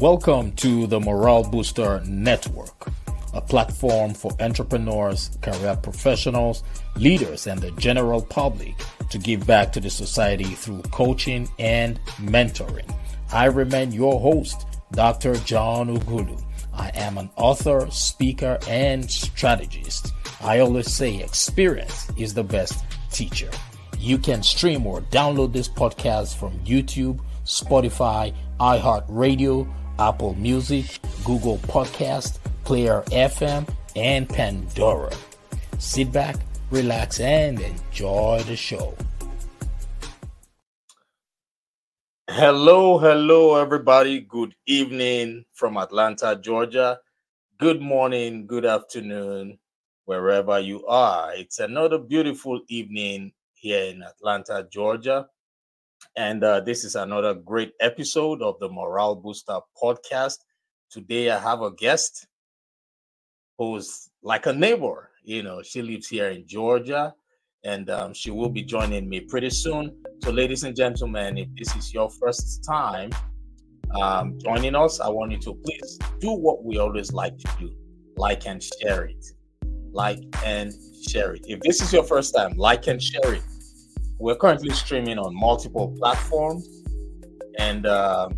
Welcome to the Morale Booster Network, a platform for entrepreneurs, career professionals, leaders, and the general public to give back to the society through coaching and mentoring. I remain your host, Dr. John Ugulu. I am an author, speaker, and strategist. I always say experience is the best teacher. You can stream or download this podcast from YouTube, Spotify, iHeartRadio, Apple Music, Google Podcast, Player FM, and Pandora. Sit back, relax, and enjoy the show. Hello, hello, everybody. Good evening from Atlanta, Georgia. Good morning, good afternoon, wherever you are. It's another beautiful evening here in Atlanta, Georgia. And uh, this is another great episode of the Morale Booster podcast. Today, I have a guest who's like a neighbor. You know, she lives here in Georgia and um, she will be joining me pretty soon. So, ladies and gentlemen, if this is your first time um, joining us, I want you to please do what we always like to do like and share it. Like and share it. If this is your first time, like and share it. We're currently streaming on multiple platforms, and uh,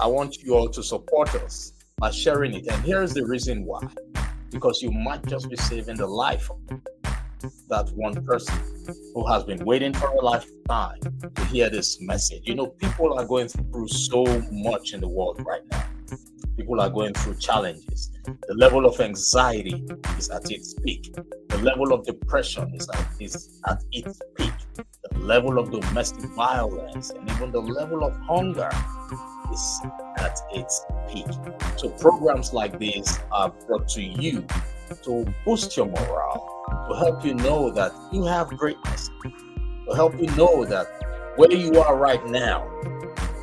I want you all to support us by sharing it. And here's the reason why because you might just be saving the life of that one person who has been waiting for a lifetime to hear this message. You know, people are going through so much in the world right now. People are going through challenges. The level of anxiety is at its peak. The level of depression is at, is at its peak. The level of domestic violence and even the level of hunger is at its peak. So programs like this are brought to you to boost your morale to help you know that you have greatness, to help you know that where you are right now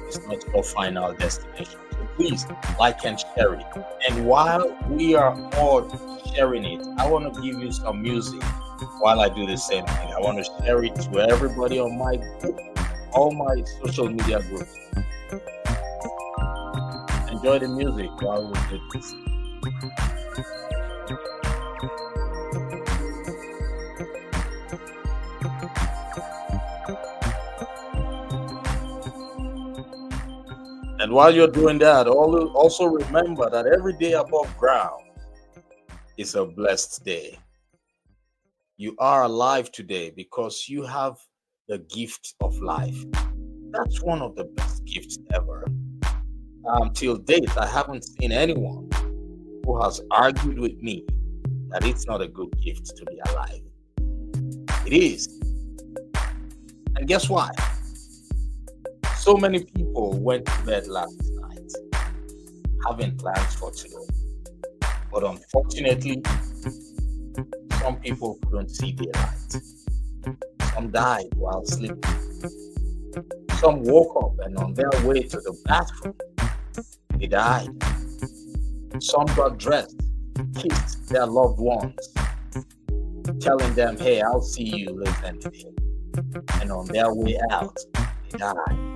is not your final destination. So please like and share it. And while we are all sharing it, I want to give you some music while I do the same thing. I want to share it to everybody on my all my social media groups. Enjoy the music while we do this. And while you're doing that, also remember that every day above ground is a blessed day. You are alive today because you have the gift of life. That's one of the best gifts ever. Um, Until date, I haven't seen anyone who has argued with me that it's not a good gift to be alive. It is. And guess what? So many people went to bed last night having plans for today. But unfortunately, some people couldn't see daylight. Some died while sleeping. Some woke up and on their way to the bathroom, they died. Some got dressed, kissed their loved ones, telling them, hey, I'll see you later the. And on their way out, they died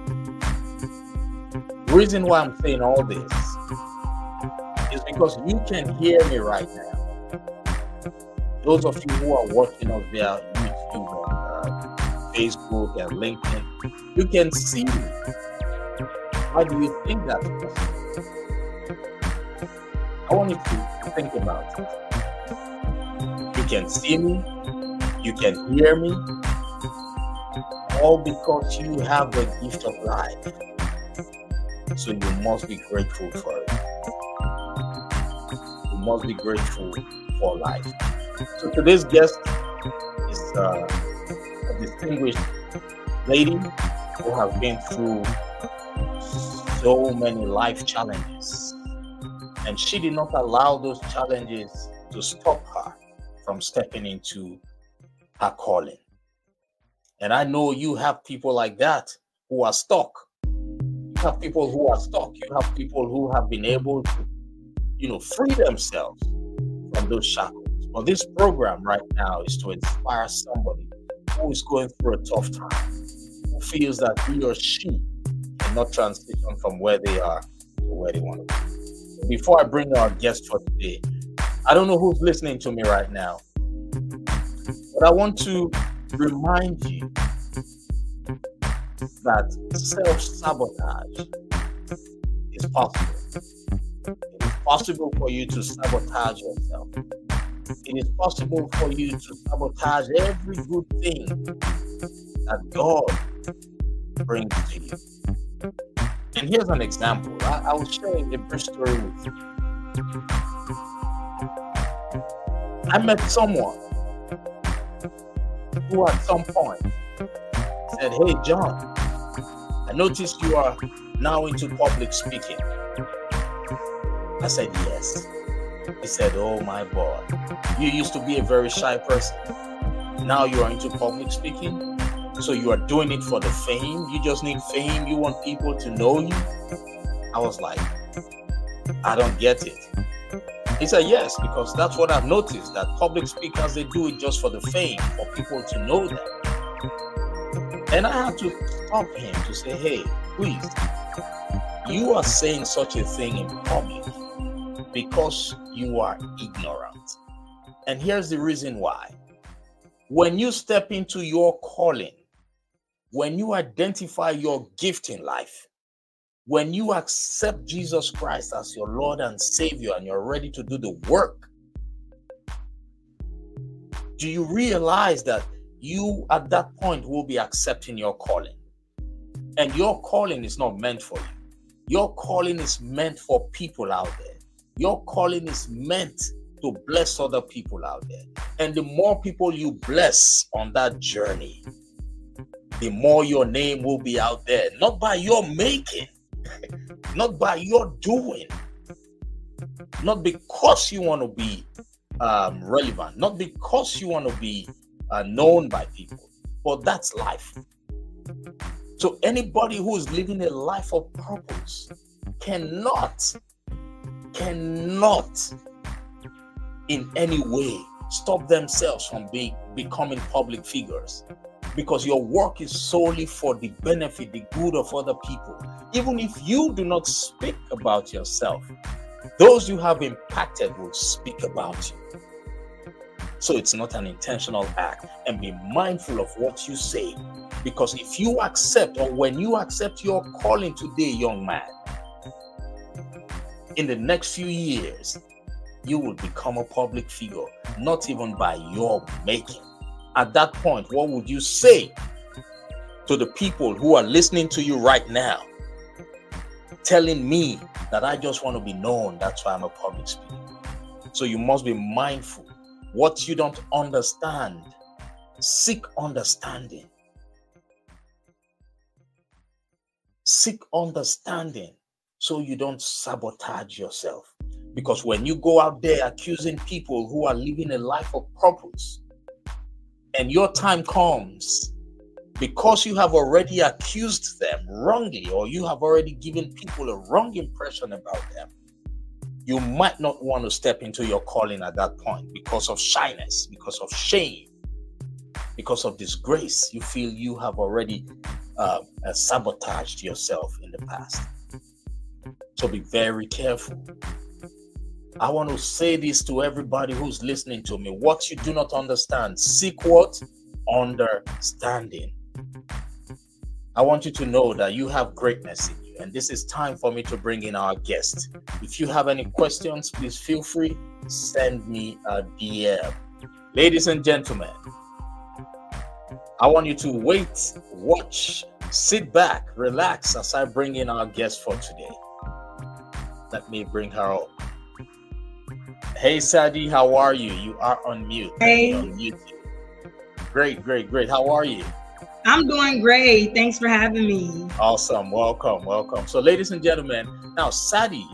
reason why I'm saying all this is because you can hear me right now. Those of you who are watching us via YouTube, uh, Facebook, and LinkedIn, you can see me. How do you think that? I want you to think about it. You can see me, you can hear me, all because you have the gift of life. So you must be grateful for it. You must be grateful for life. So today's guest is uh, a distinguished lady who has been through so many life challenges. And she did not allow those challenges to stop her from stepping into her calling. And I know you have people like that who are stuck You have people who are stuck. You have people who have been able to, you know, free themselves from those shackles. But this program right now is to inspire somebody who is going through a tough time, who feels that he or she cannot transition from where they are to where they want to be. Before I bring our guest for today, I don't know who's listening to me right now, but I want to remind you that self sabotage is possible. It is possible for you to sabotage yourself. It is possible for you to sabotage every good thing that God brings to you. And here's an example. I, I will share a brief story with you. I met someone who at some point said, Hey, John, I noticed you are now into public speaking. I said, Yes. He said, Oh, my boy, you used to be a very shy person. Now you are into public speaking. So you are doing it for the fame. You just need fame. You want people to know you. I was like, I don't get it. He said, Yes, because that's what I've noticed that public speakers they do it just for the fame, for people to know them. And I had to stop him to say, Hey, please, you are saying such a thing in public because you are ignorant. And here's the reason why. When you step into your calling, when you identify your gift in life, when you accept Jesus Christ as your Lord and Savior and you're ready to do the work, do you realize that you at that point will be accepting your calling? And your calling is not meant for you. Your calling is meant for people out there. Your calling is meant to bless other people out there. And the more people you bless on that journey, the more your name will be out there, not by your making, not by your doing, not because you want to be um, relevant, not because you want to be uh, known by people, but that's life. So anybody who is living a life of purpose cannot, cannot in any way stop themselves from being becoming public figures because your work is solely for the benefit, the good of other people. Even if you do not speak about yourself, those you have impacted will speak about you. So it's not an intentional act. And be mindful of what you say. Because if you accept, or when you accept your calling today, young man, in the next few years, you will become a public figure, not even by your making at that point, what would you say to the people who are listening to you right now, telling me that I just want to be known? That's why I'm a public speaker. So you must be mindful. What you don't understand, seek understanding. Seek understanding so you don't sabotage yourself. Because when you go out there accusing people who are living a life of purpose, and your time comes because you have already accused them wrongly or you have already given people a wrong impression about them, you might not want to step into your calling at that point because of shyness, because of shame, because of disgrace. You feel you have already uh, sabotaged yourself in the past. So be very careful I want to say this to everybody who's listening to me. What you do not understand, seek what? Understanding. I want you to know that you have greatness in you. And this is time for me to bring in our guest. If you have any questions, please feel free. To send me a DM. Ladies and gentlemen, I want you to wait, watch, sit back, relax as I bring in our guest for today. Let me bring her up. Hey Sadie, how are you? You are on mute. Hey. On YouTube. Great, great, great. How are you? I'm doing great. Thanks for having me. Awesome. Welcome, welcome. So, ladies and gentlemen, now Sadie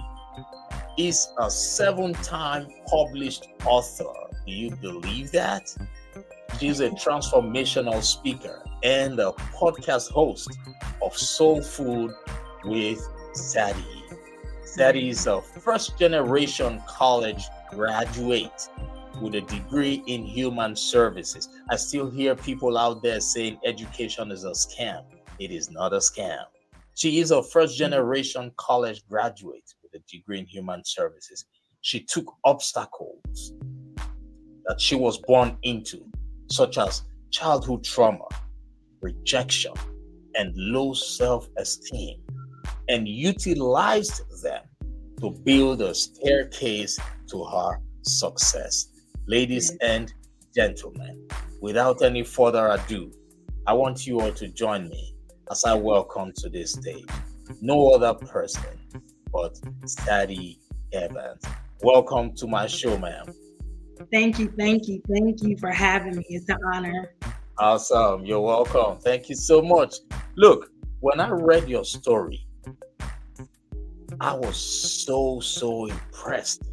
is a seven-time published author. Do you believe that? She's a transformational speaker and a podcast host of Soul Food with Sadie. Sadie is a first generation college graduate with a degree in human services. I still hear people out there saying education is a scam. It is not a scam. She is a first mm-hmm. generation college graduate with a degree in human services. She took obstacles that she was born into, such as childhood trauma, rejection, and low self esteem, and utilized them to build a staircase to her success. Ladies and gentlemen, without any further ado, I want you all to join me as I welcome to this stage no other person but Sadie Evans. Welcome to my show, ma'am. Thank you, thank you, thank you for having me. It's an honor. Awesome. You're welcome. Thank you so much. Look, when I read your story, I was so, so impressed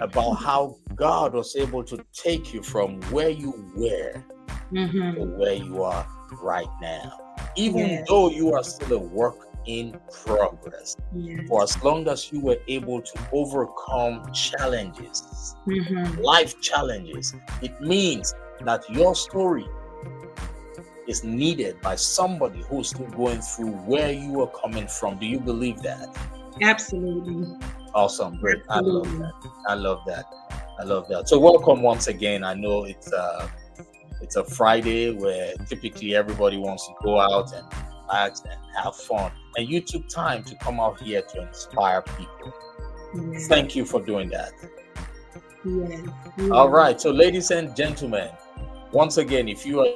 about how God was able to take you from where you were mm-hmm. to where you are right now. Even yes. though you are still a work in progress, yes. for as long as you were able to overcome challenges, mm-hmm. life challenges, it means that your story is needed by somebody who's still going through where you are coming from. Do you believe that? Absolutely. Awesome. Great. Absolutely. I love that. I love that. I love that. So welcome once again. I know it's uh it's a Friday where typically everybody wants to go out and relax and have fun. And you took time to come out here to inspire people. Yes. Thank you for doing that. Yes. yes. All right. So, ladies and gentlemen, once again, if you are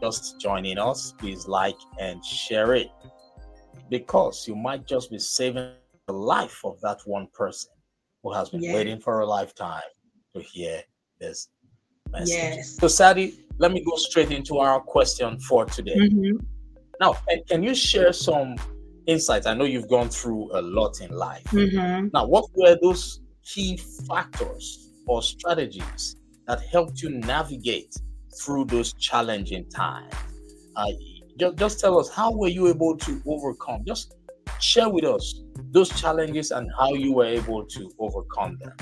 just joining us, please like and share it because you might just be saving the life of that one person who has been waiting for a lifetime to hear this message. Yes. So, Sadie, let me go straight into our question for today. Mm-hmm. Now, can you share some insights? I know you've gone through a lot in life. Mm-hmm. Now, what were those key factors or strategies that helped you navigate through those challenging times? Uh, just, just tell us how were you able to overcome? Just share with us those challenges and how you were able to overcome them.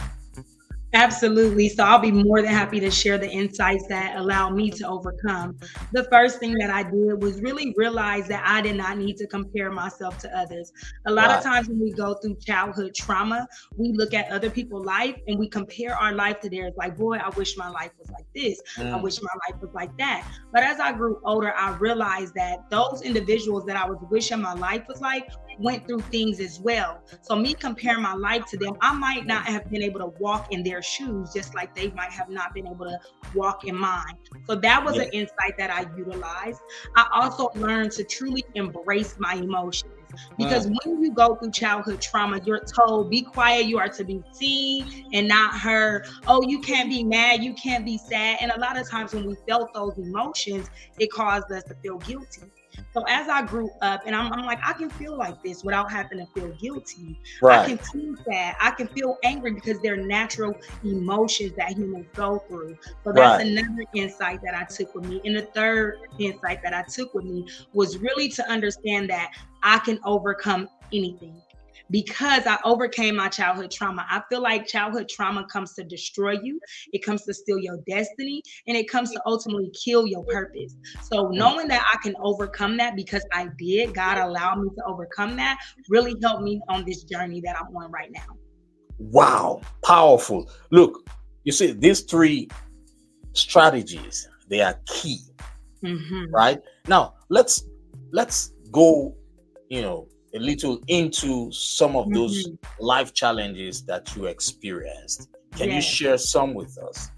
Absolutely. So I'll be more than happy to share the insights that allowed me to overcome. The first thing that I did was really realize that I did not need to compare myself to others. A lot right. of times when we go through childhood trauma, we look at other people's life and we compare our life to theirs. Like, boy, I wish my life was like this. Mm. I wish my life was like that. But as I grew older, I realized that those individuals that I was wishing my life was like went through things as well. So me comparing my life to them, I might not have been able to walk in their shoes just like they might have not been able to walk in mine. So that was yeah. an insight that I utilized. I also learned to truly embrace my emotions. Because mm. when you go through childhood trauma, you're told, be quiet, you are to be seen and not heard. Oh, you can't be mad, you can't be sad. And a lot of times when we felt those emotions, it caused us to feel guilty. So as I grew up, and I'm, I'm, like, I can feel like this without having to feel guilty. Right. I can feel sad. I can feel angry because they're natural emotions that humans go through. So that's right. another insight that I took with me. And the third insight that I took with me was really to understand that I can overcome anything because I overcame my childhood trauma. I feel like childhood trauma comes to destroy you, it comes to steal your destiny, and it comes to ultimately kill your purpose. So, mm. knowing that I can overcome that because I did, God allowed me to overcome that, really helped me on this journey that I'm on right now. Wow, powerful. Look, you see, these three strategies, they are key. Mm-hmm. Right? Now, let's let's go, you know, a little into some of those mm-hmm. life challenges that you experienced. Can yes. you share some with us?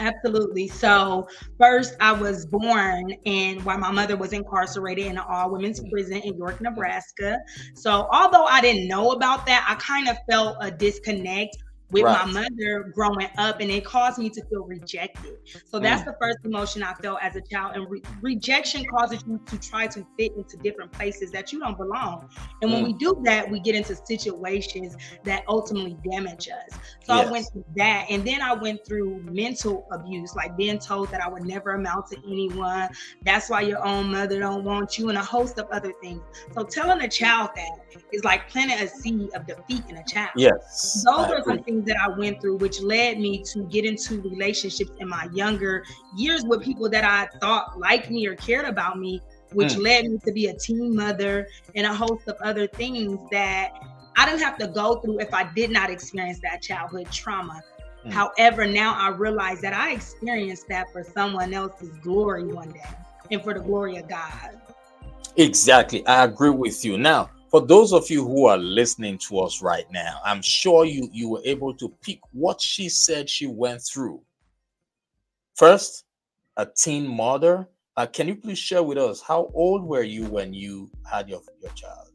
Absolutely. So, first, I was born and while my mother was incarcerated in an all women's mm. prison in York, Nebraska. So, although I didn't know about that, I kind of felt a disconnect with right. my mother growing up and it caused me to feel rejected so that's mm. the first emotion i felt as a child and re- rejection causes you to try to fit into different places that you don't belong and mm. when we do that we get into situations that ultimately damage us so yes. i went through that and then i went through mental abuse like being told that i would never amount to anyone that's why your own mother don't want you and a host of other things so telling a child that is like planting a seed of defeat in a child yes those I are agree. some things that I went through, which led me to get into relationships in my younger years with people that I thought liked me or cared about me. which mm. led me to be a teen mother and a host of other things that I didn't have to go through if I did not experience that childhood trauma. Mm. However, now I realize that I experienced that for someone else's glory one day and for the glory of God. Exactly. I agree with you. Now, for those of you who are listening to us right now, I'm sure you you were able to pick what she said she went through. First, a teen mother. Uh, can you please share with us how old were you when you had your, your child?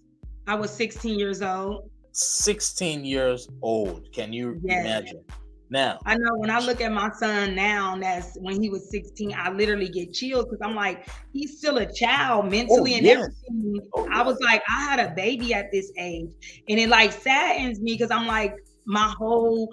I was 16 years old. 16 years old. Can you yes. imagine? Now, I know when I look at my son now, that's when he was 16, I literally get chills because I'm like, he's still a child mentally oh, and yes. everything. Oh, I was like, I had a baby at this age. And it like saddens me because I'm like, my whole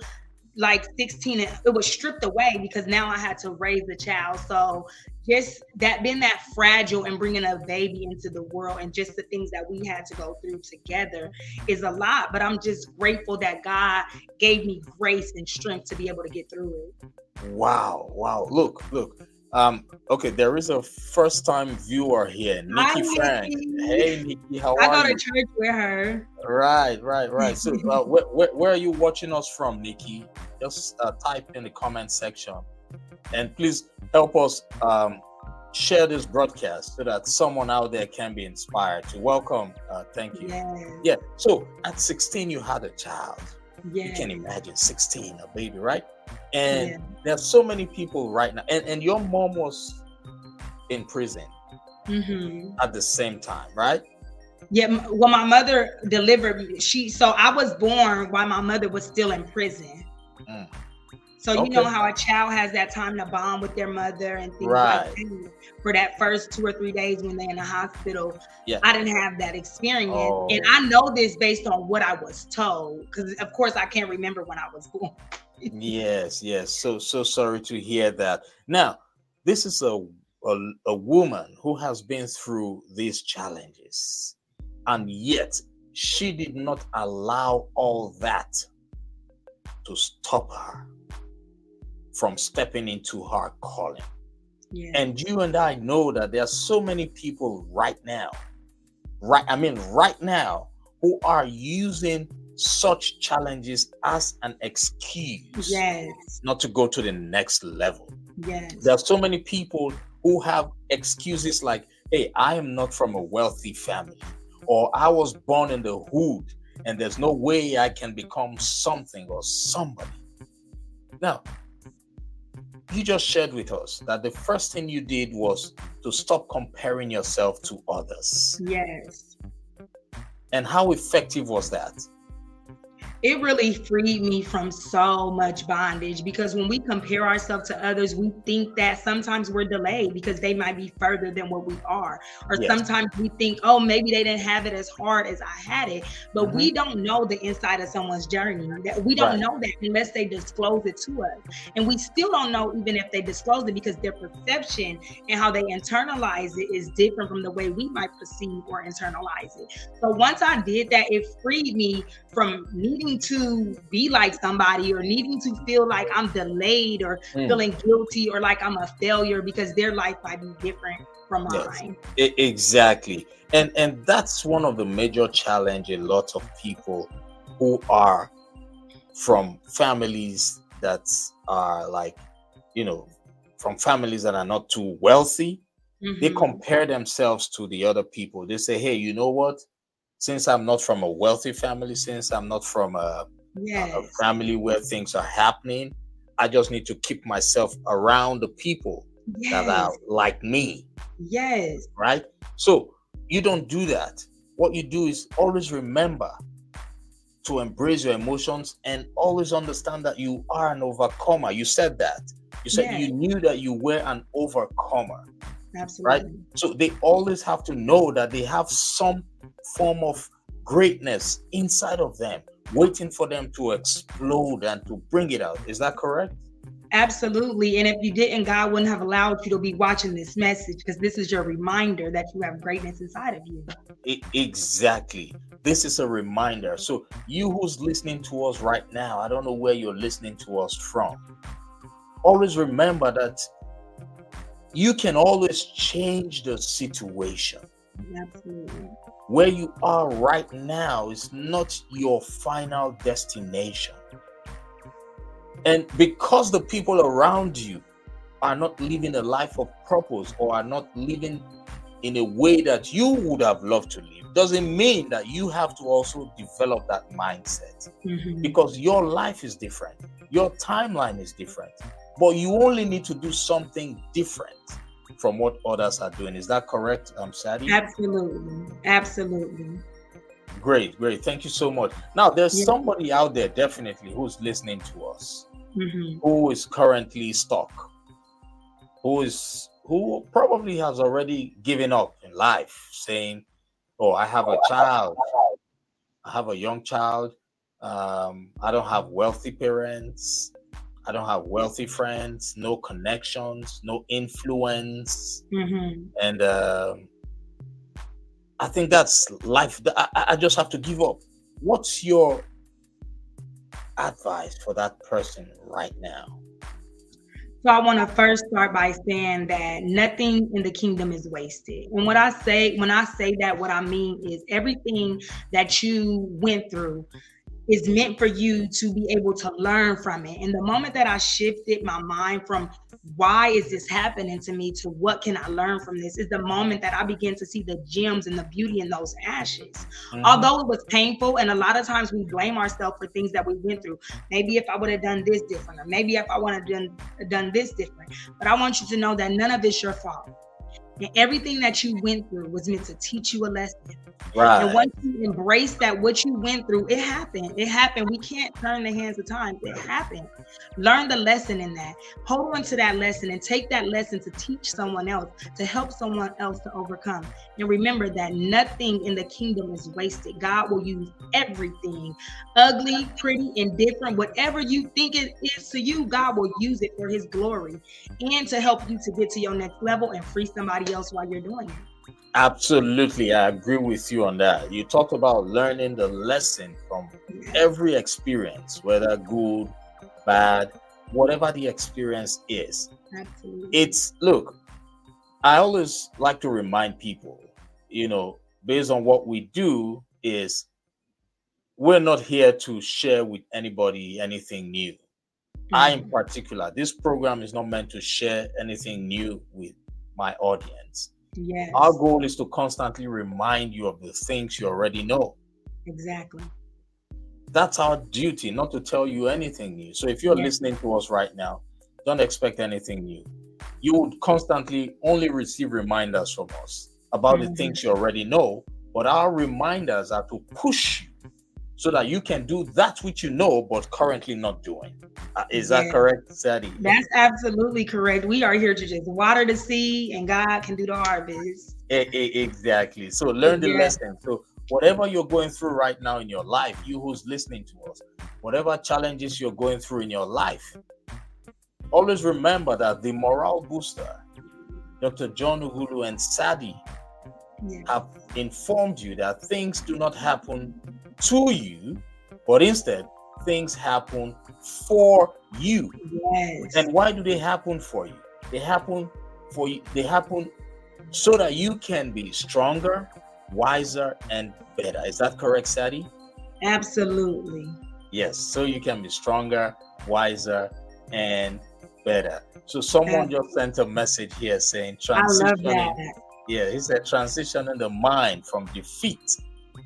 like 16 it was stripped away because now i had to raise a child. So just that being that fragile and bringing a baby into the world and just the things that we had to go through together is a lot but i'm just grateful that god gave me grace and strength to be able to get through it. Wow wow. Look look um, okay, there is a first time viewer here, Nikki Hi, Frank. Nikki. Hey, Nikki, how I are you? I go to church with her. Right, right, right. So, uh, where, where, where, are you watching us from, Nikki? Just uh, type in the comment section. And please help us um, share this broadcast so that someone out there can be inspired to welcome. Uh, thank you. Yes. Yeah. So, at 16, you had a child. Yes. You can imagine 16, a baby, right? And yeah. there's so many people right now, and, and your mom was in prison mm-hmm. at the same time, right? Yeah, well, my mother delivered she. So I was born while my mother was still in prison. Mm. So you okay. know how a child has that time to bond with their mother and things right. like that. For that first two or three days when they're in the hospital, yeah. I didn't have that experience, oh. and I know this based on what I was told. Because of course I can't remember when I was born yes, yes. So so sorry to hear that. Now, this is a, a a woman who has been through these challenges, and yet she did not allow all that to stop her from stepping into her calling. Yeah. And you and I know that there are so many people right now, right? I mean, right now, who are using such challenges as an excuse yes. not to go to the next level. Yes. There are so many people who have excuses like, hey, I am not from a wealthy family, or I was born in the hood and there's no way I can become something or somebody. Now, you just shared with us that the first thing you did was to stop comparing yourself to others. Yes. And how effective was that? It really freed me from so much bondage because when we compare ourselves to others, we think that sometimes we're delayed because they might be further than what we are. Or yes. sometimes we think, oh, maybe they didn't have it as hard as I had it. But mm-hmm. we don't know the inside of someone's journey. We don't right. know that unless they disclose it to us. And we still don't know even if they disclose it because their perception and how they internalize it is different from the way we might perceive or internalize it. So once I did that, it freed me from needing needing to be like somebody or needing to feel like I'm delayed or mm. feeling guilty or like I'm a failure because their life might be different from mine. Yes, exactly. And and that's one of the major challenge a lot of people who are from families that are like, you know, from families that are not too wealthy. Mm-hmm. They compare themselves to the other people. They say, hey, you know what? Since I'm not from a wealthy family, since I'm not from a, yes. a, family where things are happening, I just need to keep myself around the people yes. that are like me. Yes. Right? So you don't do that. What you do is always remember to embrace your emotions and always understand that you are an overcomer. You said that. You said yes. you knew that you were an overcomer. Absolutely. Right? So they always have to know that they have some form of greatness inside of them, waiting for them to explode and to bring it out. Is that correct? Absolutely. And if you didn't, God wouldn't have allowed you to be watching this message because this is your reminder that you have greatness inside of you. It, exactly. This is a reminder. So, you who's listening to us right now, I don't know where you're listening to us from. Always remember that you can always change the situation. Absolutely. Where you are right now is not your final destination. And because the people around you are not living a life of purpose or are not living in a way that you would have loved to live, doesn't mean that you have to also develop that mindset Mhm. because your life is different, your timeline is different, but you only need to do something different from what others are doing. Is that correct, um, Sadie? Absolutely. Absolutely. Great, great. Thank you so much. Now, there's Yeah. somebody out there definitely who's listening to us hmm who is currently stuck, who is who probably has already given up in life, saying, "Oh, I have a child, I have a young child. Um, I don't have wealthy parents. I don't have wealthy friends. No connections, no influence." hmm and um, I think that's life. I I just have to give up. What's your advice for that person right now? So I want to first start by saying that nothing in the kingdom is wasted. And what I say when I say that, what I mean is everything that you went through is meant for you to be able to learn from it. And the moment that I shifted my mind from why is this happening to me to what can I learn from this is the moment that I begin to see the gems and the beauty in those ashes. Mhm. although it was painful and a lot of times we blame ourselves for things that we went through maybe if i would have done this different or maybe if i would have done done this different but i want you to know that none of it's your fault and everything that you went through was meant to teach you a lesson. Right. and once you embrace that what you went through it happened. It happened. We can't turn the hands of time. It happened. Learn the lesson in that. Hold on to that lesson and take that lesson to teach someone else to help someone else to overcome. And remember that nothing in the kingdom is wasted. God will use everything ugly pretty indifferent whatever you think it is to you god will use it for his glory and to help you to get to your next level and free somebody else while you're doing it Absolutely, I agree with you on that. You talked about learning the lesson from every experience, whether good, bad, whatever the experience is. absolutely it's look i always like to remind people you know based on what we do is we're not here to share with anybody anything new i in Mhm. particular this program is not meant to share anything new with my audience. Yes. our goal is to constantly remind you of the things you already know. Exactly. That's our duty not to tell you anything new. So if you're Yeah. listening to us right now don't expect anything new. You would constantly only receive reminders from us about the Mhm. things you already know but our reminders are to push so that you can do that which you know but currently not doing Uh, is that Yeah. correct sadie That's absolutely correct. We are here to just water the seed, and God can do the harvest. Exactly. So learn the Yeah. lesson. So whatever you're going through right now in your life, you who's listening to us, whatever challenges you're going through in your life, always remember that the morale booster, Dr. John Uhulu and Sadie Yeah. have informed you that things do not happen to you, but instead things happen for you. Yes. And why do they happen for you? They happen for you. They happen so that you can be stronger, wiser, and better. Is that correct, Sadie? absolutely. Yes. So you can be stronger, wiser, and better. So someone just sent a message here saying I love transitioning. Yeah, he said transitioning the mind from defeat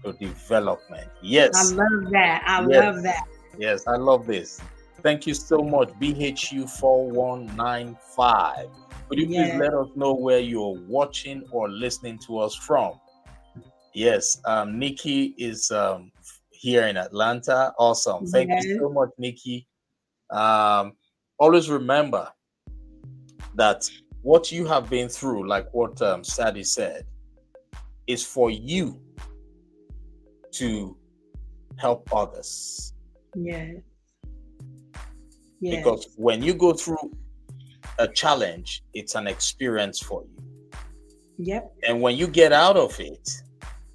to development. Yes. I love that. I Yes. love that. Yes, I love this. Thank you so much, BHU4195. Could you please let us know where you're watching or listening to us from? Yes, um, Nikki is um, here in Atlanta. Awesome. Thank you so much, Nikki. Um, always remember that what you have been through, like what um, Sadie said, is for you to help others. Yes. Yes. because when you go through a challenge it's an experience for you Yep. and when you get out of it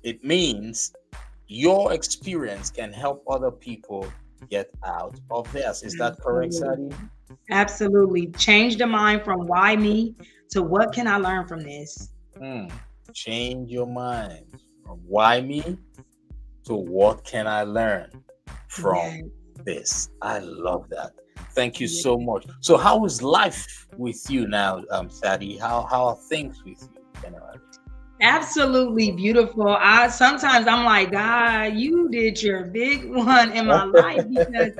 it means your experience can help other people get out of theirs is that correct sadie Absolutely. Change the mind from why me to what can I learn from this? Hmm. Change your mind from why me to what can I learn from this. I love that. Thank you so much. So, how is life with you now, um, Sadie? How how are things with you generally? Absolutely beautiful. I sometimes I'm like, God, you did your big one in my life because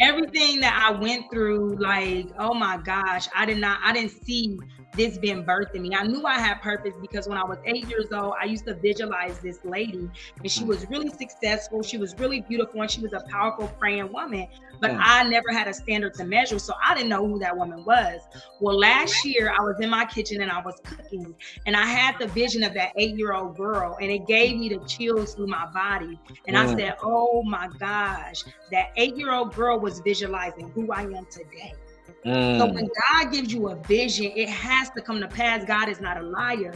everything that I went through, like, oh my gosh, I did not, I didn't see this being birthed in me. I knew I had purpose because when I was eight years old, I used to visualize this lady, and she was really successful. She was really beautiful, and she was a powerful praying woman. But mm. I never had a standard to measure, so I didn't know who that woman was. Well, last year I was in my kitchen and I was cooking, and I had the vision of that eight-year-old girl, and it gave me the chills through my body. And mm. I said, "Oh my gosh, that eight-year-old girl was visualizing who I am today." Mm. So when God gives you a vision, it has to come to pass. God is not a liar.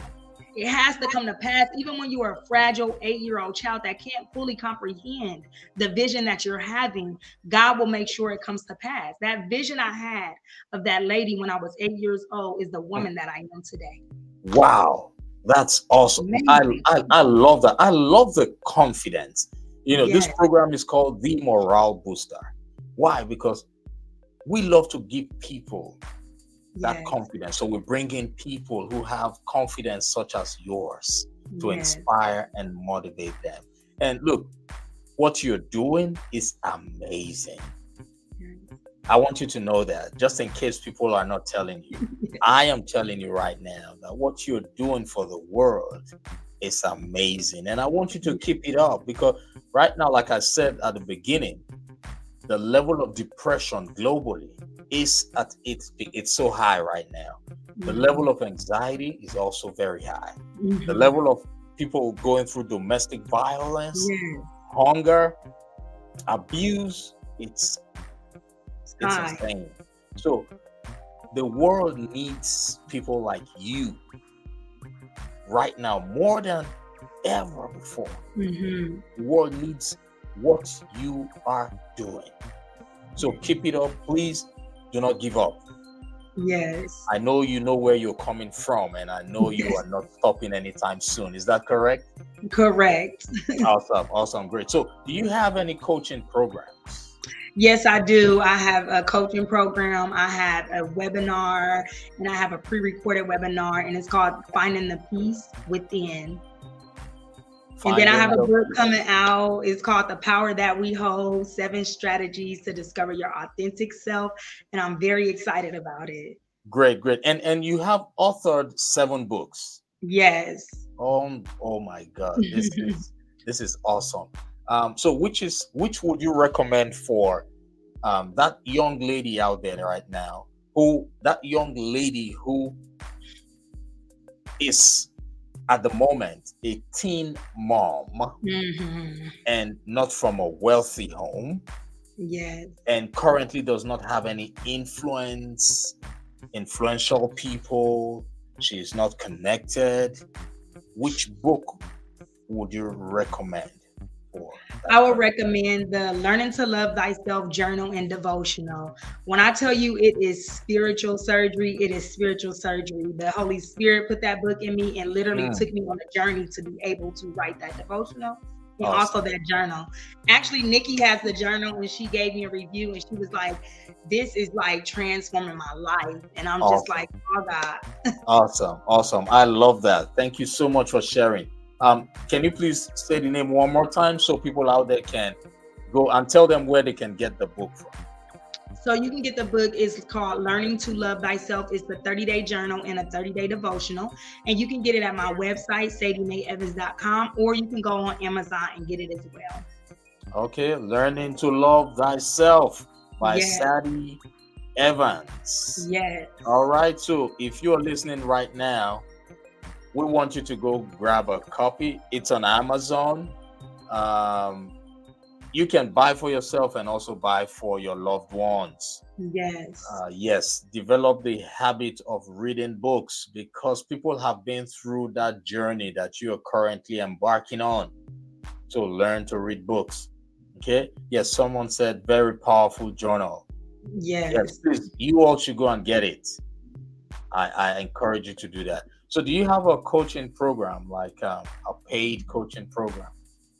It has to come to pass, even when you are a fragile eight year old child that can't fully comprehend the vision that you're having. God will make sure it comes to pass. That vision I had of that lady when I was eight years old is the woman that I am today. Wow, that's awesome. I, I, I love that. I love the confidence. You know, yes. this program is called the Morale Booster. Why? Because we love to give people that yes. confidence. So we bring in people who have confidence such as yours to yes. inspire and motivate them. And look, what you're doing is amazing. I want you to know that just in case people are not telling you, I am telling you right now that what you're doing for the world is amazing. And I want you to keep it up because right now, like I said at the beginning, the level of depression globally is at its peak. it's so high right now. The mm-hmm. level of anxiety is also very high. Mm-hmm. The level of people going through domestic violence, yeah. hunger, abuse, it's it's high. insane. So the world needs people like you right now more than ever before. Mm-hmm. The world needs what you are doing. So keep it up. Please do not give up. Yes. I know you know where you're coming from, and I know you are not stopping anytime soon. Is that correct? Correct. awesome. Awesome. Great. So, do you have any coaching programs? Yes, I do. I have a coaching program. I have a webinar, and I have a pre-recorded webinar, and it's called "Finding the Peace Within." And then I have a book coming out. It's called The Power That We Hold Seven Strategies to Discover Your Authentic Self. And I'm very excited about it. Great, great. And and you have authored seven books. Yes. Oh, oh my God. This is this is awesome. Um, so which is which would you recommend for um, that young lady out there right now who that young lady who is at the moment a teen mom mm-hmm. and not from a wealthy home. Yes. And currently does not have any influence, influential people. She is not connected. Which book would you recommend? For? I would recommend the Learning to Love Thyself journal and devotional. When I tell you it is spiritual surgery, it is spiritual surgery. The Holy Spirit put that book in me and literally mm. took me on a journey to be able to write that devotional and awesome. also that journal. Actually, Nikki has the journal and she gave me a review and she was like, This is like transforming my life. And I'm awesome. just like, Oh God. awesome. Awesome. I love that. Thank you so much for sharing. Um, can you please say the name one more time so people out there can go and tell them where they can get the book from? So you can get the book. It's called Learning to Love Thyself. It's the 30-day journal and a 30-day devotional. And you can get it at my website, sadiemaeevans.com, or you can go on Amazon and get it as well. Okay, Learning to Love Thyself by yes. Sadie Evans. Yes. All right. So if you're listening right now we want you to go grab a copy. It's on Amazon. Um, you can buy for yourself and also buy for your loved ones. Yes. Uh, yes. Develop the habit of reading books because people have been through that journey that you are currently embarking on. So learn to read books. Okay. Yes. Someone said very powerful journal. Yes. Yes. Please, you all should go and get it. I, I encourage you to do that. So, do you have a coaching program, like um, a paid coaching program?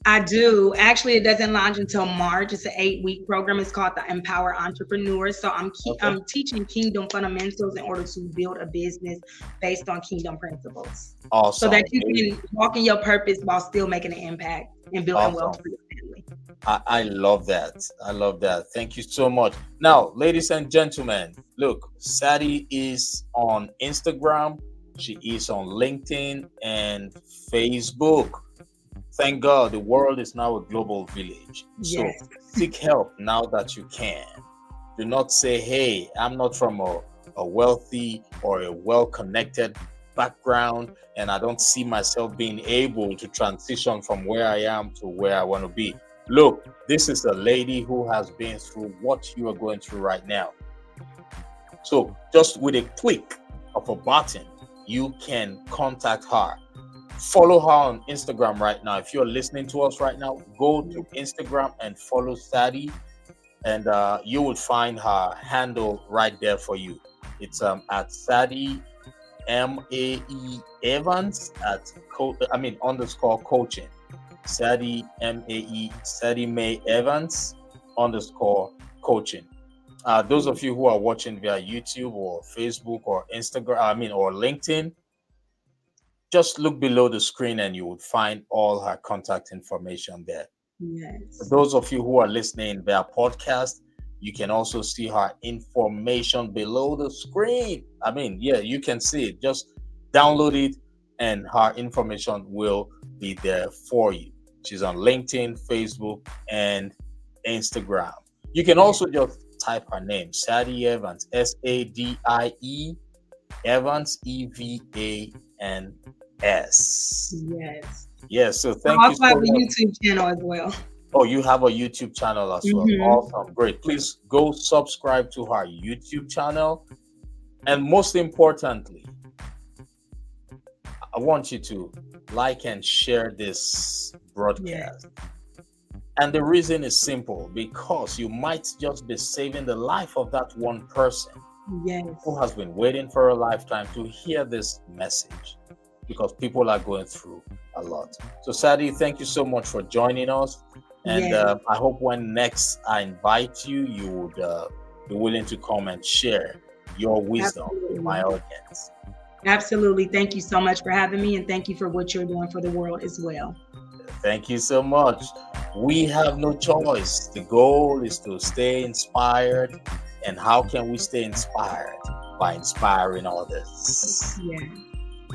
I do. Actually, it doesn't launch until March. It's an eight-week program. It's called the Empower Entrepreneurs. So I'm ke- okay. I'm teaching kingdom fundamentals in order to build a business based on kingdom principles. Awesome. So that you can walk in your purpose while still making an impact and building awesome. wealth for your family. I, I love that. I love that. Thank you so much. Now, ladies and gentlemen, look, Sadie is on Instagram. She is on LinkedIn and Facebook thank God the world is now a global village. Yes. So seek help now that you can. Do not say, hey, I'm not from a, a wealthy or a well connected background, and I don't see myself being able to transition from where I am to where I want to be. Look, this is a lady who has been through what you are going through right now. So, just with a click of a button, you can contact her follow her on Instagram right now. If you're listening to us right now, go to Instagram and follow Sadie, and uh, you will find her handle right there for you. It's um at Sadie M A E Evans at co- I mean underscore coaching. Sadie M A E Sadie Mae Evans underscore coaching. Uh, those of you who are watching via YouTube or Facebook or Instagram, I mean, or LinkedIn, just look below the screen and you would find all her contact information there. Yes. For those of you who are listening via podcast, you can also see her information below the screen. I mean, yeah, you can see it. Just download it and her information will be there for you. She's on LinkedIn, Facebook, and Instagram. You can also just type her name, Sadie Evans, S A D I E Evans, E V A N S. Yes. Yes. So thank I also you. also have a YouTube channel as well. Oh, you have a YouTube channel as well. Mm-hmm. Awesome. Great. Please go subscribe to her YouTube channel. And most importantly, I want you to like and share this broadcast. And the reason is simple because you might just be saving the life of that one person yes. who has been waiting for a lifetime to hear this message because people are going through a lot. So, Sadie, thank you so much for joining us. And uh, I hope when next I invite you, you would uh, be willing to come and share your wisdom Absolutely. with my audience. Absolutely. Thank you so much for having me, and thank you for what you're doing for the world as well. Thank you so much. We have no choice. The goal is to stay inspired. And how can we stay inspired? By inspiring others. Yeah.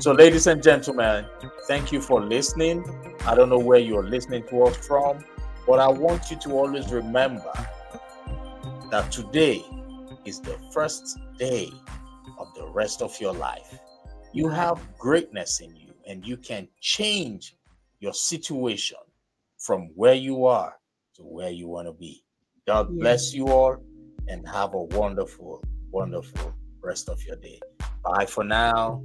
So, ladies and gentlemen, thank you for listening. I don't know where you're listening to us from, but I want you to always remember that today is the first day of the rest of your life. You have greatness in you, and you can change your situation from where you are to where you want to be. God bless you all and have a wonderful, wonderful rest of your day. Bye for now.